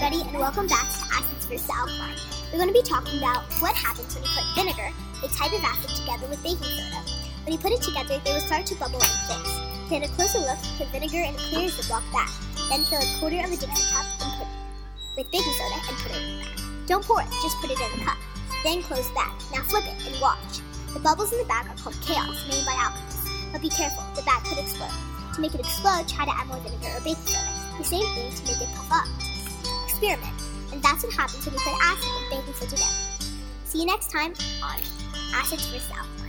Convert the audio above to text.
everybody, and welcome back to Acids vs. Alkaline. We're going to be talking about what happens when you put vinegar, a type of acid, together with baking soda. When you put it together, they will start to bubble and fix. Take a closer look, put vinegar in a clear Ziploc bag. Then fill a quarter of a Dixie cup and put with baking soda and put it in the bag. Don't pour it, just put it in the cup. Then close the bag. Now flip it and watch. The bubbles in the bag are called chaos, made by alchemists. But be careful, the bag could explode. To make it explode, try to add more vinegar or baking soda. The same thing to make it puff up. Experiment. And that's what happens when you put acid and baking soda together. See you next time on Acids for Alkaline.